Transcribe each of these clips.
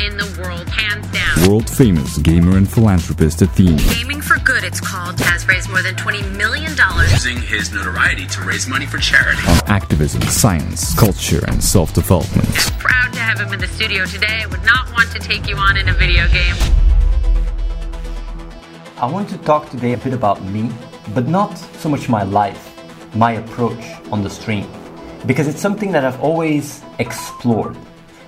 In the world, hands down. World famous gamer and philanthropist Athene. Gaming for Good, it's called, has raised more than $20 million. using his notoriety to raise money for charity. On activism, science, culture, and self development. Proud to have him in the studio today. I would not want to take you on in a video game. I want to talk today a bit about me, but not so much my life, my approach on the stream, because it's something that I've always explored.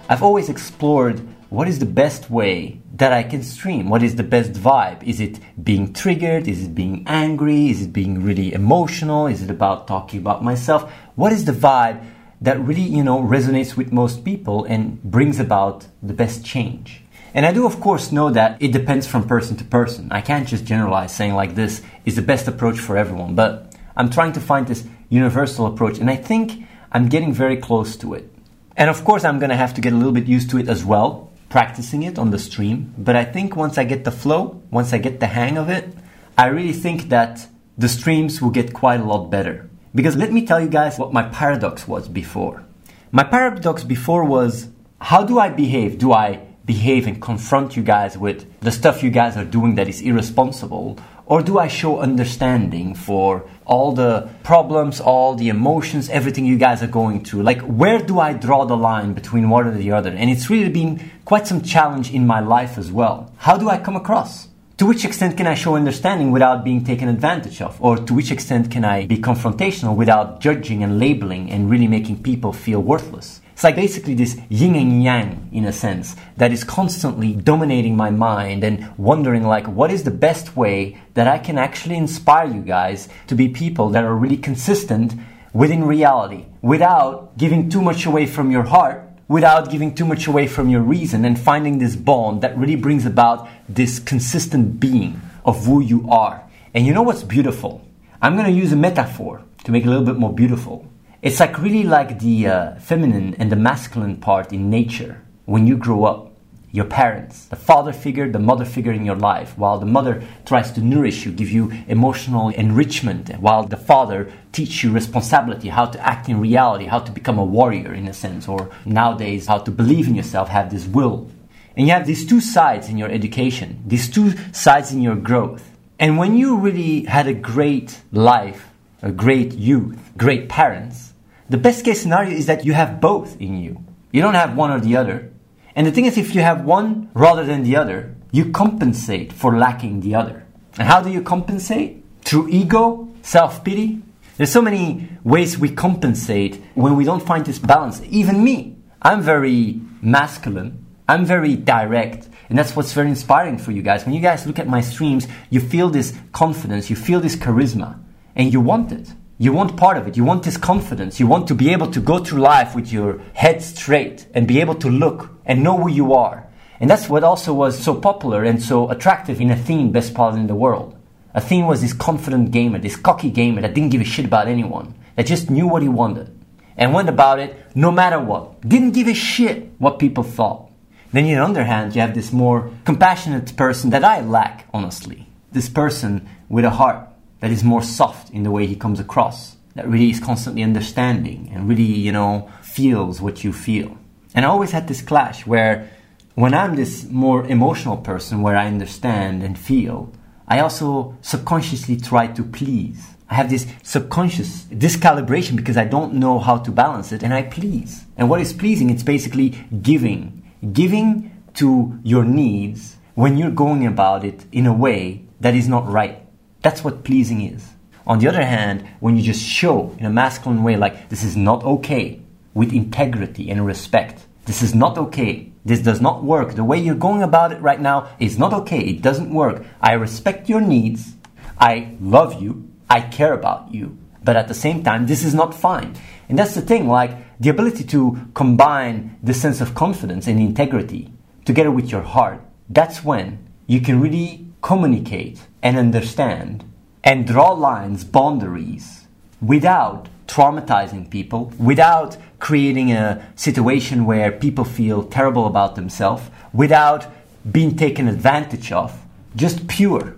I've always explored what is the best way that I can stream? What is the best vibe? Is it being triggered? Is it being angry? Is it being really emotional? Is it about talking about myself? What is the vibe that really, you know, resonates with most people and brings about the best change? And I do, of course, know that it depends from person to person. I can't just generalize saying like this is the best approach for everyone, but I'm trying to find this universal approach, and I think I'm getting very close to it. And of course, I'm gonna have to get a little bit used to it as well, practicing it on the stream. But I think once I get the flow, once I get the hang of it, I really think that the streams will get quite a lot better. Because let me tell you guys what my paradox was before. My paradox before was how do I behave? Do I behave and confront you guys with the stuff you guys are doing that is irresponsible? Or do I show understanding for all the problems, all the emotions, everything you guys are going through? Like, where do I draw the line between one or the other? And it's really been quite some challenge in my life as well. How do I come across? To which extent can I show understanding without being taken advantage of? Or to which extent can I be confrontational without judging and labeling and really making people feel worthless? It's like basically this yin and yang, in a sense, that is constantly dominating my mind and wondering like, what is the best way that I can actually inspire you guys to be people that are really consistent within reality without giving too much away from your heart without giving too much away from your reason and finding this bond that really brings about this consistent being of who you are. And you know what's beautiful? I'm going to use a metaphor to make it a little bit more beautiful. It's like really like the uh, feminine and the masculine part in nature when you grow up. Your parents, the father figure, the mother figure in your life, while the mother tries to nourish you, give you emotional enrichment, while the father teach you responsibility, how to act in reality, how to become a warrior in a sense, or nowadays how to believe in yourself, have this will. And you have these two sides in your education, these two sides in your growth. And when you really had a great life, a great youth, great parents, the best case scenario is that you have both in you. You don't have one or the other. And the thing is, if you have one rather than the other, you compensate for lacking the other. And how do you compensate? Through ego, self pity. There's so many ways we compensate when we don't find this balance. Even me, I'm very masculine, I'm very direct, and that's what's very inspiring for you guys. When you guys look at my streams, you feel this confidence, you feel this charisma, and you want it. You want part of it. You want this confidence. You want to be able to go through life with your head straight and be able to look and know who you are. And that's what also was so popular and so attractive in Athene, best paladin in the world. Athene was this confident gamer, this cocky gamer that didn't give a shit about anyone, that just knew what he wanted and went about it no matter what. Didn't give a shit what people thought. Then, on the other hand, you have this more compassionate person that I lack, honestly. This person with a heart that is more soft in the way he comes across, that really is constantly understanding and really, you know, feels what you feel. And I always had this clash where when I'm this more emotional person where I understand and feel, I also subconsciously try to please. I have this subconscious discalibration because I don't know how to balance it and I please. And what is pleasing? It's basically giving. Giving to your needs when you're going about it in a way that is not right. That's what pleasing is. On the other hand, when you just show in a masculine way, like this is not okay, with integrity and respect, this is not okay, this does not work, the way you're going about it right now is not okay, it doesn't work. I respect your needs, I love you, I care about you, but at the same time, this is not fine. And that's the thing, like the ability to combine the sense of confidence and integrity together with your heart, that's when you can really communicate and understand and draw lines, boundaries, without traumatizing people, without creating a situation where people feel terrible about themselves, without being taken advantage of, just pure.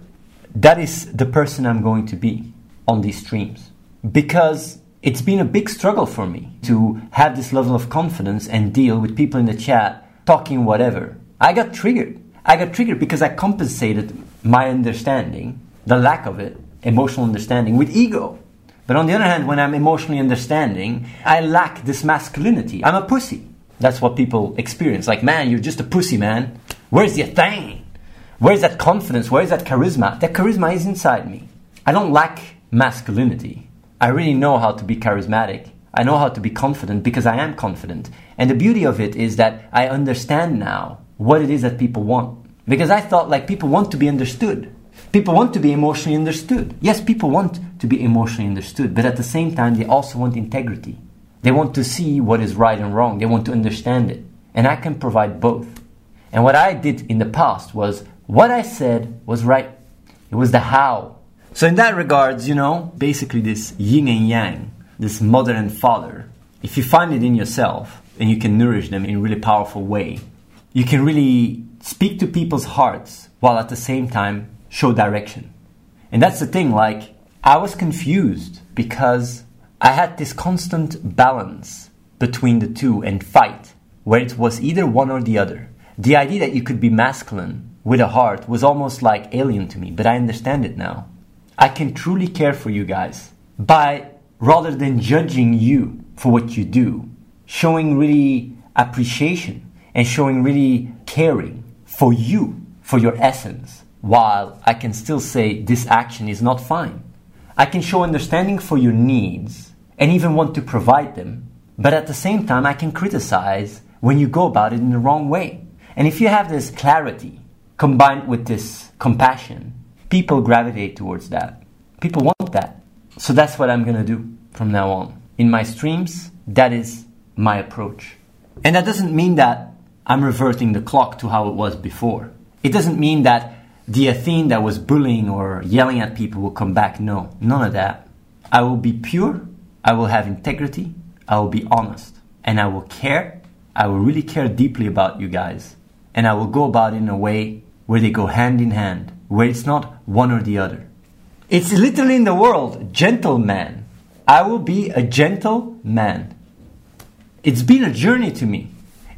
That is the person I'm going to be on these streams. Because it's been a big struggle for me to have this level of confidence and deal with people in the chat talking whatever. I got triggered. I got triggered because I compensated my understanding, the lack of it, emotional understanding, with ego. But on the other hand, when I'm emotionally understanding, I lack this masculinity. I'm a pussy. That's what people experience. Like, man, you're just a pussy, man. Where's your thing? Where's that confidence? Where's that charisma? That charisma is inside me. I don't lack masculinity. I really know how to be charismatic. I know how to be confident because I am confident. And the beauty of it is that I understand now what it is that people want. Because I thought like people want to be understood. People want to be emotionally understood. Yes, people want to be emotionally understood, but at the same time, they also want integrity. They want to see what is right and wrong. They want to understand it. And I can provide both. And what I did in the past was what I said was right. It was the how. So in that regards, you know, basically this yin and yang, this mother and father, if you find it in yourself and you can nourish them in a really powerful way, you can really speak to people's hearts while at the same time show direction. And that's the thing, like, I was confused because I had this constant balance between the two and fight, where it was either one or the other. The idea that you could be masculine with a heart was almost like alien to me, but I understand it now. I can truly care for you guys by rather than judging you for what you do, showing really appreciation and showing really caring for you, for your essence, while I can still say this action is not fine. I can show understanding for your needs and even want to provide them, but at the same time, I can criticize when you go about it in the wrong way. And if you have this clarity combined with this compassion, people gravitate towards that. People want that. So that's what I'm gonna do from now on. In my streams, that is my approach. And that doesn't mean that I'm reverting the clock to how it was before. It doesn't mean that the Athene that was bullying or yelling at people will come back. No, none of that. I will be pure, I will have integrity, I will be honest, and I will care. I will really care deeply about you guys. And I will go about in a way where they go hand in hand, where it's not one or the other. It's literally in the world, gentleman. I will be a gentle man. It's been a journey to me.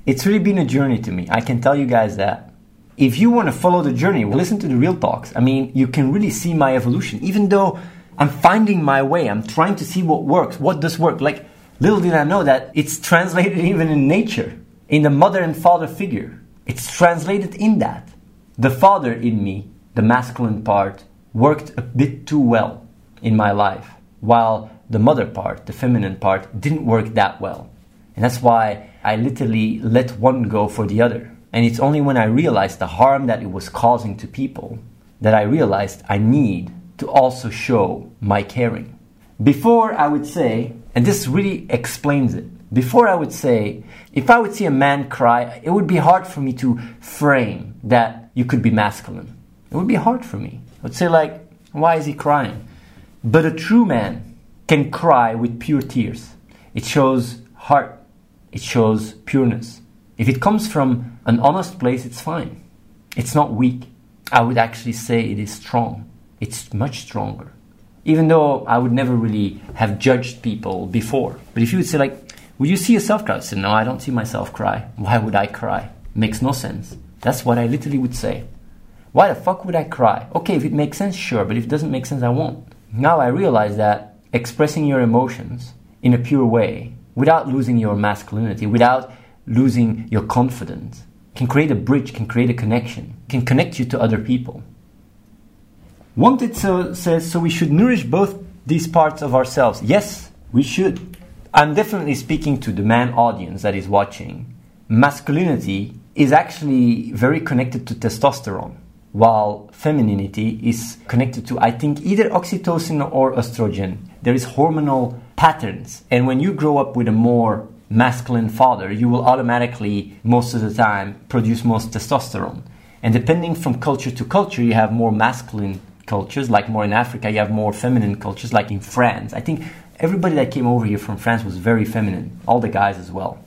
It's really been a journey to me. I can tell you guys that. If you want to follow the journey, listen to the real talks. I mean, you can really see my evolution. Even though I'm finding my way, I'm trying to see what works, what does work. Like, little did I know that it's translated even in nature, in the mother and father figure. It's translated in that. The father in me, the masculine part, worked a bit too well in my life, while the mother part, the feminine part, didn't work that well. And that's why I literally let one go for the other. And it's only when I realized the harm that it was causing to people that I realized I need to also show my caring. Before I would say, and this really explains it, before I would say, if I would see a man cry, it would be hard for me to frame that you could be masculine. It would be hard for me. I would say, like, why is he crying? But a true man can cry with pure tears. It shows heart, it shows pureness. If it comes from an honest place, it's fine. It's not weak. I would actually say it is strong. It's much stronger. Even though I would never really have judged people before. But if you would say, like, will you see yourself cry? I said, no, I don't see myself cry. Why would I cry? Makes no sense. That's what I literally would say. Why the fuck would I cry? Okay, if it makes sense, sure, but if it doesn't make sense, I won't. Now I realize that expressing your emotions in a pure way, without losing your masculinity, without losing your confidence, can create a bridge, can create a connection, can connect you to other people. Wanted so says so we should nourish both these parts of ourselves. Yes, we should. I'm definitely speaking to the man audience that is watching. Masculinity is actually very connected to testosterone, while femininity is connected to, I think, either oxytocin or estrogen. There is hormonal patterns, and when you grow up with a more masculine father, you will automatically, most of the time, produce most testosterone. And depending from culture to culture, you have more masculine cultures, like more in Africa, you have more feminine cultures, like in France. I think everybody that came over here from France was very feminine, all the guys as well.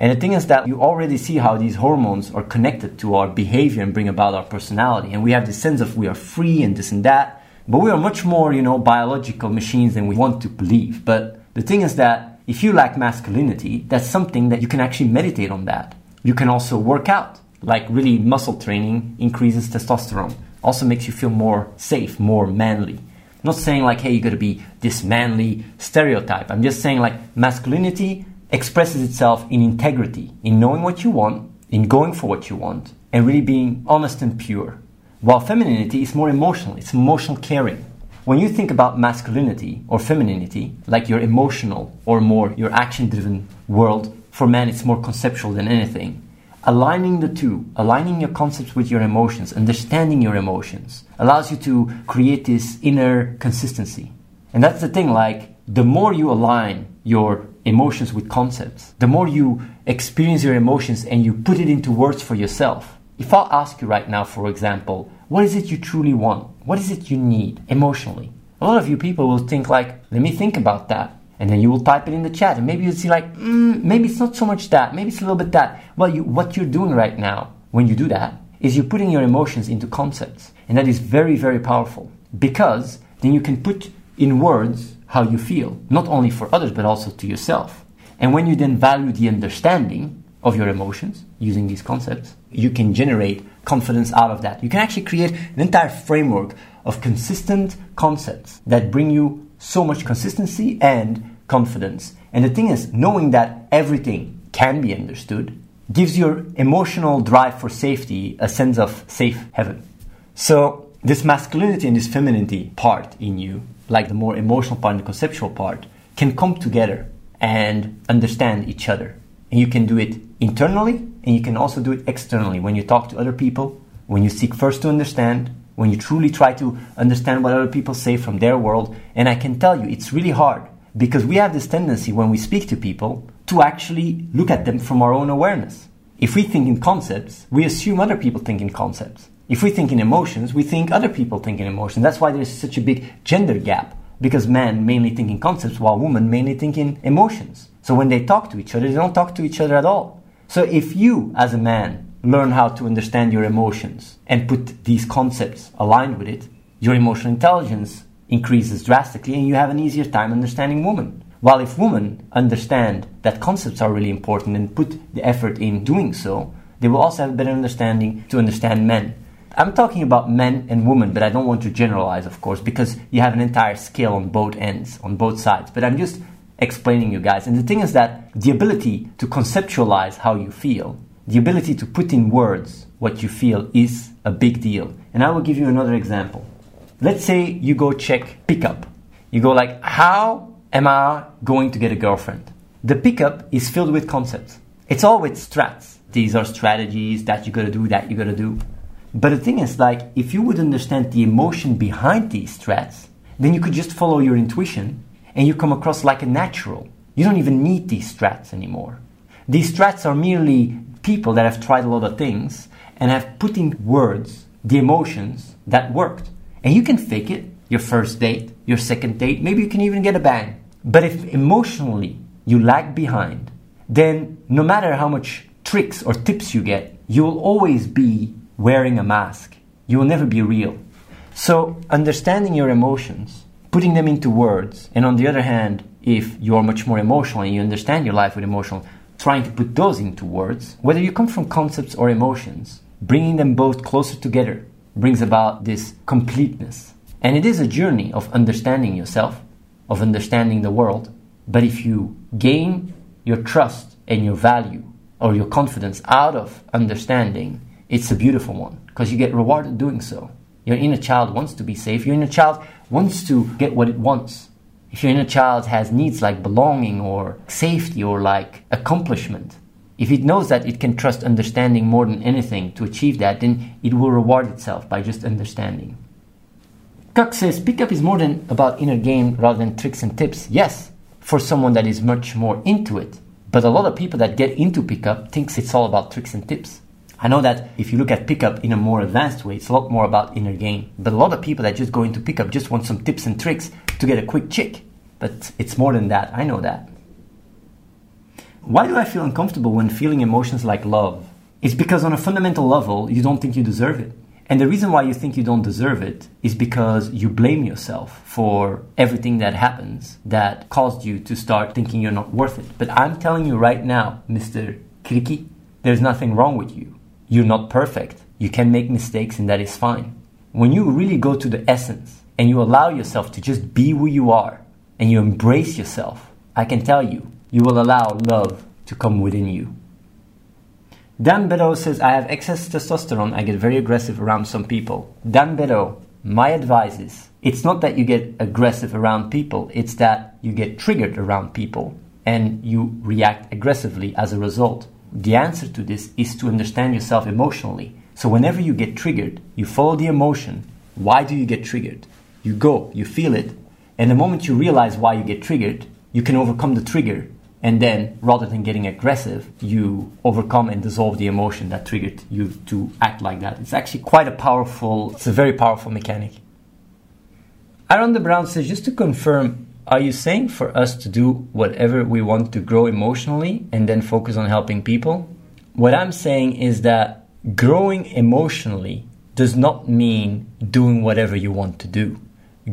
And the thing is that you already see how these hormones are connected to our behavior and bring about our personality. And we have this sense of we are free and this and that. But we are much more, you know, biological machines than we want to believe. But the thing is that if you lack masculinity, that's something that you can actually meditate on that. You can also work out, like really muscle training increases testosterone. Also makes you feel more safe, more manly. I'm not saying like, hey, you gotta be this manly stereotype. I'm just saying like masculinity expresses itself in integrity, in knowing what you want, in going for what you want, and really being honest and pure. While femininity is more emotional, it's emotional caring. When you think about masculinity or femininity, like your emotional or more your action driven world, for men it's more conceptual than anything. Aligning the two, aligning your concepts with your emotions, understanding your emotions, allows you to create this inner consistency. And that's the thing, like, the more you align your emotions with concepts, the more you experience your emotions and you put it into words for yourself, if I'll ask you right now, for example, what is it you truly want? What is it you need emotionally? A lot of you people will think like, let me think about that. And then you will type it in the chat and maybe you'll see like, mm, maybe it's not so much that, maybe it's a little bit that. Well, you, what you're doing right now when you do that is you're putting your emotions into concepts. And that is very, very powerful because then you can put in words how you feel, not only for others, but also to yourself. And when you then value the understanding, of your emotions using these concepts, you can generate confidence out of that. You can actually create an entire framework of consistent concepts that bring you so much consistency and confidence. And the thing is, knowing that everything can be understood gives your emotional drive for safety a sense of safe heaven. So, this masculinity and this femininity part in you, like the more emotional part and the conceptual part, can come together and understand each other. And you can do it internally and you can also do it externally when you talk to other people, when you seek first to understand, when you truly try to understand what other people say from their world. And I can tell you, it's really hard because we have this tendency when we speak to people to actually look at them from our own awareness. If we think in concepts, we assume other people think in concepts. If we think in emotions, we think other people think in emotions. That's why there's such a big gender gap because men mainly think in concepts while women mainly think in emotions. So when they talk to each other, they don't talk to each other at all. So if you, as a man, learn how to understand your emotions and put these concepts aligned with it, your emotional intelligence increases drastically and you have an easier time understanding women. While if women understand that concepts are really important and put the effort in doing so, they will also have a better understanding to understand men. I'm talking about men and women, but I don't want to generalize, of course, because you have an entire scale on both ends, on both sides. But I'm just explaining you guys. And the thing is that the ability to conceptualize how you feel, the ability to put in words what you feel is a big deal. And I will give you another example. Let's say you go check pickup. You go like, how am I going to get a girlfriend? The pickup is filled with concepts. It's all with strats. These are strategies that you gotta do, that you gotta do. But the thing is, like, if you would understand the emotion behind these strats, then you could just follow your intuition and you come across like a natural. You don't even need these strats anymore. These strats are merely people that have tried a lot of things and have put in words the emotions that worked. And you can fake it your first date, your second date, maybe you can even get a bang. But if emotionally you lag behind, then no matter how much tricks or tips you get, you will always be wearing a mask. You will never be real. So, understanding your emotions putting them into words. And on the other hand, if you are much more emotional and you understand your life with emotional, trying to put those into words, whether you come from concepts or emotions, bringing them both closer together brings about this completeness. And it is a journey of understanding yourself, of understanding the world. But if you gain your trust and your value or your confidence out of understanding, it's a beautiful one because you get rewarded doing so. Your inner child wants to be safe. Your inner child wants to get what it wants. If your inner child has needs like belonging or safety or like accomplishment, if it knows that it can trust understanding more than anything to achieve that, then it will reward itself by just understanding. Kuk says pickup is more than about inner game rather than tricks and tips. Yes, for someone that is much more into it. But a lot of people that get into pickup thinks it's all about tricks and tips. I know that if you look at pickup in a more advanced way, it's a lot more about inner game. But a lot of people that just go into pickup just want some tips and tricks to get a quick chick. But it's more than that. I know that. Why do I feel uncomfortable when feeling emotions like love? It's because on a fundamental level, you don't think you deserve it. And the reason why you think you don't deserve it is because you blame yourself for everything that happens that caused you to start thinking you're not worth it. But I'm telling you right now, Mr. Kriki, there's nothing wrong with you. You're not perfect. You can make mistakes and that is fine. When you really go to the essence and you allow yourself to just be who you are and you embrace yourself, I can tell you, you will allow love to come within you. Dan Bedo says, I have excess testosterone. I get very aggressive around some people. Dan Bedo, my advice is it's not that you get aggressive around people, it's that you get triggered around people and you react aggressively as a result. The answer to this is to understand yourself emotionally. So, whenever you get triggered, you follow the emotion. Why do you get triggered? You go, you feel it, and the moment you realize why you get triggered, you can overcome the trigger and then rather than getting aggressive you overcome and dissolve the emotion that triggered you to act like that it's actually quite a powerful it's a very powerful mechanic aaron de brown says just to confirm are you saying for us to do whatever we want to grow emotionally and then focus on helping people what i'm saying is that growing emotionally does not mean doing whatever you want to do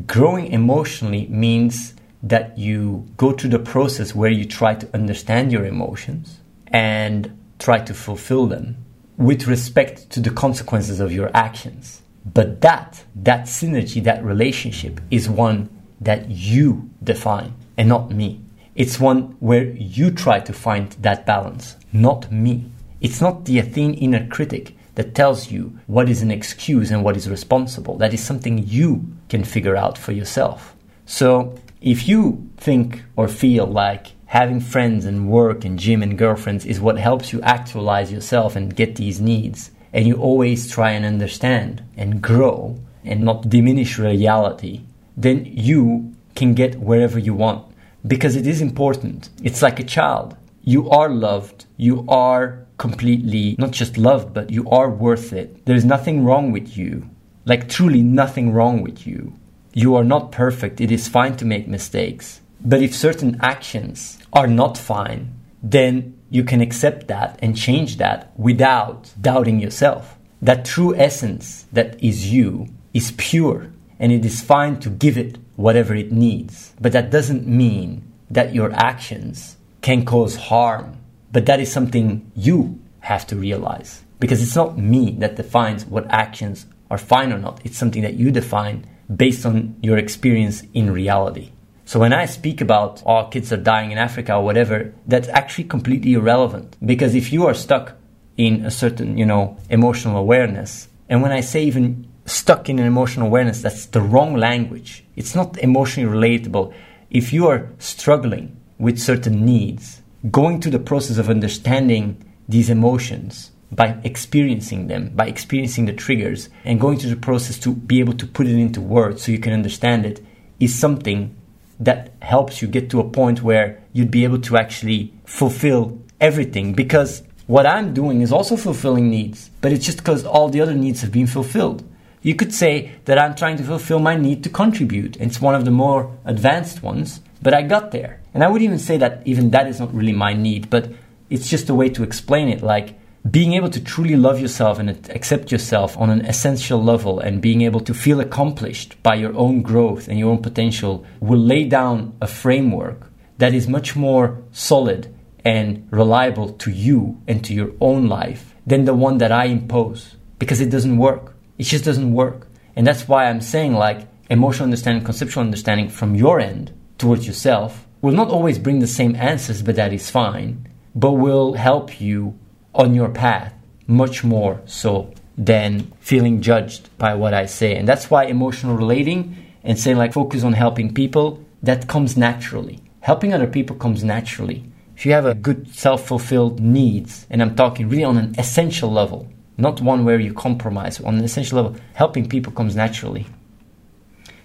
growing emotionally means that you go through the process where you try to understand your emotions and try to fulfill them with respect to the consequences of your actions. But that, that synergy, that relationship is one that you define and not me. It's one where you try to find that balance, not me. It's not the Athene inner critic that tells you what is an excuse and what is responsible. That is something you can figure out for yourself. So if you think or feel like having friends and work and gym and girlfriends is what helps you actualize yourself and get these needs, and you always try and understand and grow and not diminish reality, then you can get wherever you want because it is important. It's like a child. You are loved. You are completely not just loved, but you are worth it. There's nothing wrong with you. Like, truly, nothing wrong with you. You are not perfect. It is fine to make mistakes. But if certain actions are not fine, then you can accept that and change that without doubting yourself. That true essence that is you is pure and it is fine to give it whatever it needs. But that doesn't mean that your actions can cause harm. But that is something you have to realize because it's not me that defines what actions are fine or not. It's something that you define based on your experience in reality. So when I speak about, oh, kids are dying in Africa or whatever, that's actually completely irrelevant. Because if you are stuck in a certain, you know, emotional awareness, and when I say even stuck in an emotional awareness, that's the wrong language. It's not emotionally relatable. If you are struggling with certain needs, going through the process of understanding these emotions by experiencing them, by experiencing the triggers, and going through the process to be able to put it into words so you can understand it is something that helps you get to a point where you'd be able to actually fulfill everything because what I'm doing is also fulfilling needs, but it's just because all the other needs have been fulfilled. You could say that I'm trying to fulfill my need to contribute. It's one of the more advanced ones, but I got there. And I would even say that even that is not really my need, but it's just a way to explain it. Like, being able to truly love yourself and accept yourself on an essential level and being able to feel accomplished by your own growth and your own potential will lay down a framework that is much more solid and reliable to you and to your own life than the one that I impose because it doesn't work. It just doesn't work. And that's why I'm saying like emotional understanding, conceptual understanding from your end towards yourself will not always bring the same answers, but that is fine, but will help you on your path much more so than feeling judged by what I say. And that's why emotional relating and saying like focus on helping people, that comes naturally. Helping other people comes naturally. If you have a good self-fulfilled needs, and I'm talking really on an essential level, not one where you compromise, on an essential level, helping people comes naturally.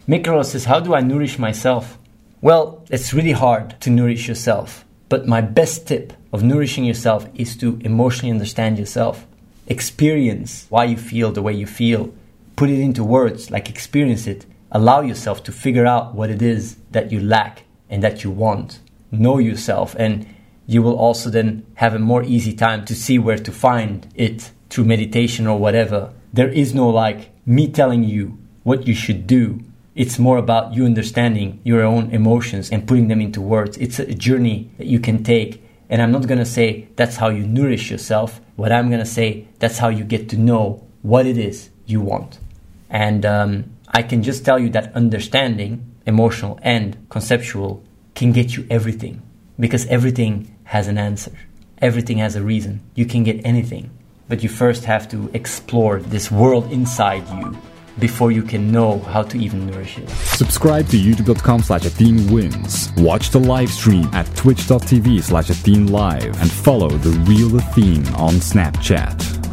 Mikro says, How do I nourish myself? Well, it's really hard to nourish yourself. But my best tip of nourishing yourself is to emotionally understand yourself, experience why you feel the way you feel, put it into words, like experience it, allow yourself to figure out what it is that you lack and that you want. Know yourself and you will also then have a more easy time to see where to find it through meditation or whatever. There is no like me telling you what you should do. It's more about you understanding your own emotions and putting them into words. It's a journey that you can take. And I'm not going to say that's how you nourish yourself. What I'm going to say, that's how you get to know what it is you want. And um, I can just tell you that understanding, emotional and conceptual, can get you everything because everything has an answer. Everything has a reason. You can get anything, but you first have to explore this world inside you before you can know how to even nourish it. Subscribe to youtube.com slash wins. Watch the live stream at twitch.tv slash Live and follow the real Athene on Snapchat.